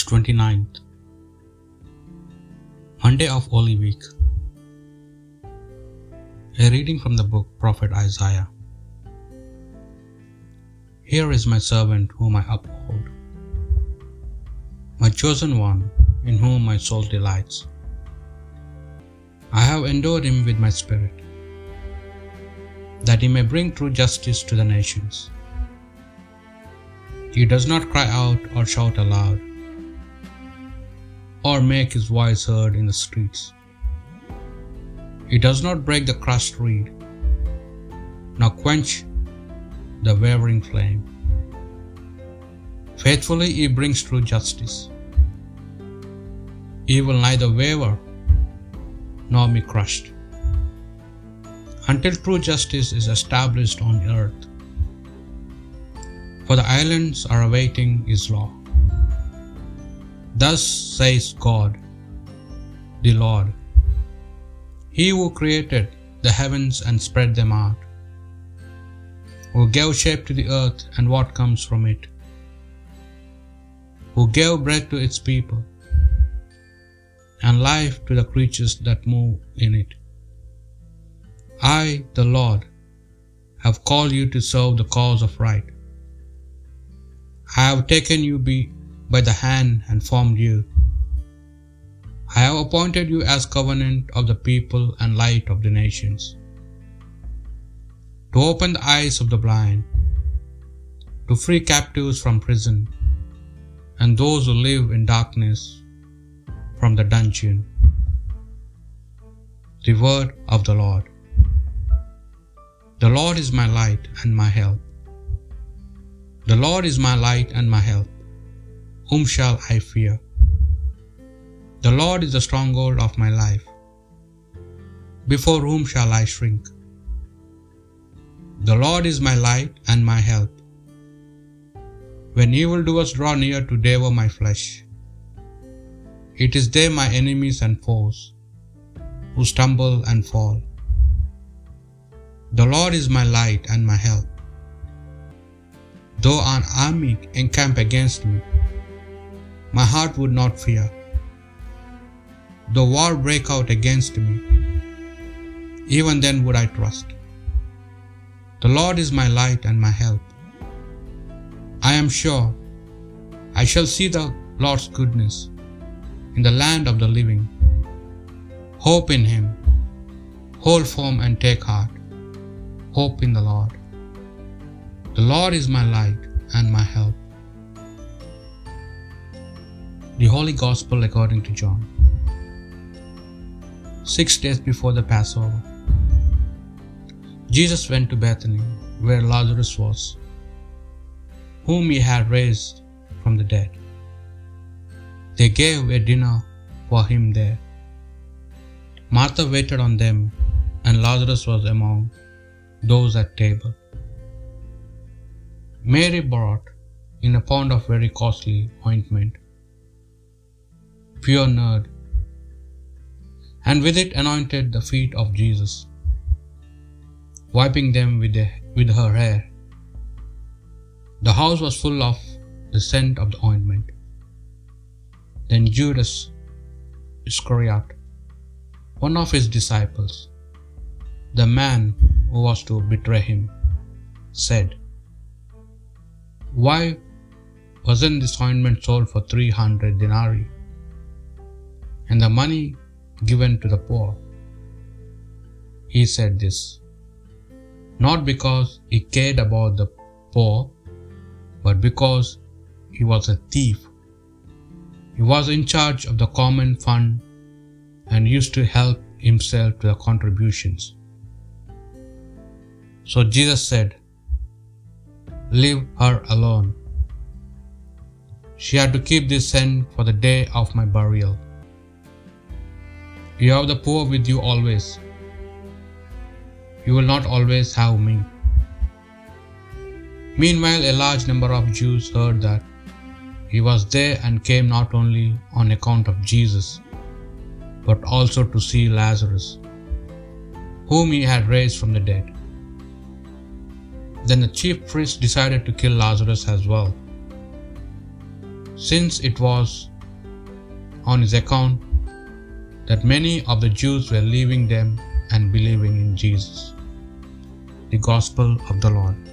March 29th, Monday of Holy Week. A reading from the book Prophet Isaiah. Here is my servant whom I uphold, my chosen one in whom my soul delights. I have endowed him with my spirit, that he may bring true justice to the nations. He does not cry out or shout aloud, or make his voice heard in the streets. He does not break the crushed reed, nor quench the wavering flame. Faithfully he brings true justice. He will neither waver nor be crushed until true justice is established on earth. For the islands are awaiting his law. Thus says God, the Lord, He who created the heavens and spread them out, who gave shape to the earth and what comes from it, who gave breath to its people, and life to the creatures that move in it. I, the Lord, have called you to serve the cause of right. I have taken you by the hand and formed you. I have appointed you as covenant of the people and light of the nations, to open the eyes of the blind, to free captives from prison, and those who live in darkness from the dungeon. The word of the Lord. The Lord is my light and my help. The Lord is my light and my help. Whom shall I fear? The Lord is the stronghold of my life. Before whom shall I shrink? The Lord is my light and my help. When evildoers draw near to devour my flesh, it is they my enemies and foes, who stumble and fall. The Lord is my light and my help. Though an army encamp against me, my heart would not fear. Though war break out against me, even then would I trust. The Lord is my light and my help. I am sure I shall see the Lord's goodness in the land of the living. Hope in Him. Hold firm and take heart. Hope in the Lord. The Lord is my light and my help. The Holy Gospel according to John. Six days before the Passover, Jesus went to Bethany, where Lazarus was, whom he had raised from the dead. They gave a dinner for him there. Martha waited on them, and Lazarus was among those at table. Mary brought in a pound of very costly ointment, pure nard, and with it anointed the feet of Jesus, wiping them with, the, with her hair. The house was full of the scent of the ointment. Then Judas Iscariot, one of his disciples, the man who was to betray him, said, Why wasn't this ointment sold for three hundred denarii, and the money given to the poor? He said this, not because he cared about the poor, but because he was a thief. He was in charge of the common fund and used to help himself to the contributions. So Jesus said, Leave her alone. She had to keep this scent for the day of my burial. You have the poor with you always. You will not always have me. Meanwhile, a large number of Jews heard that he was there and came not only on account of Jesus, but also to see Lazarus, whom he had raised from the dead. Then the chief priests decided to kill Lazarus as well, since it was on his account that many of the Jews were leaving them and believing in Jesus. The Gospel of the Lord.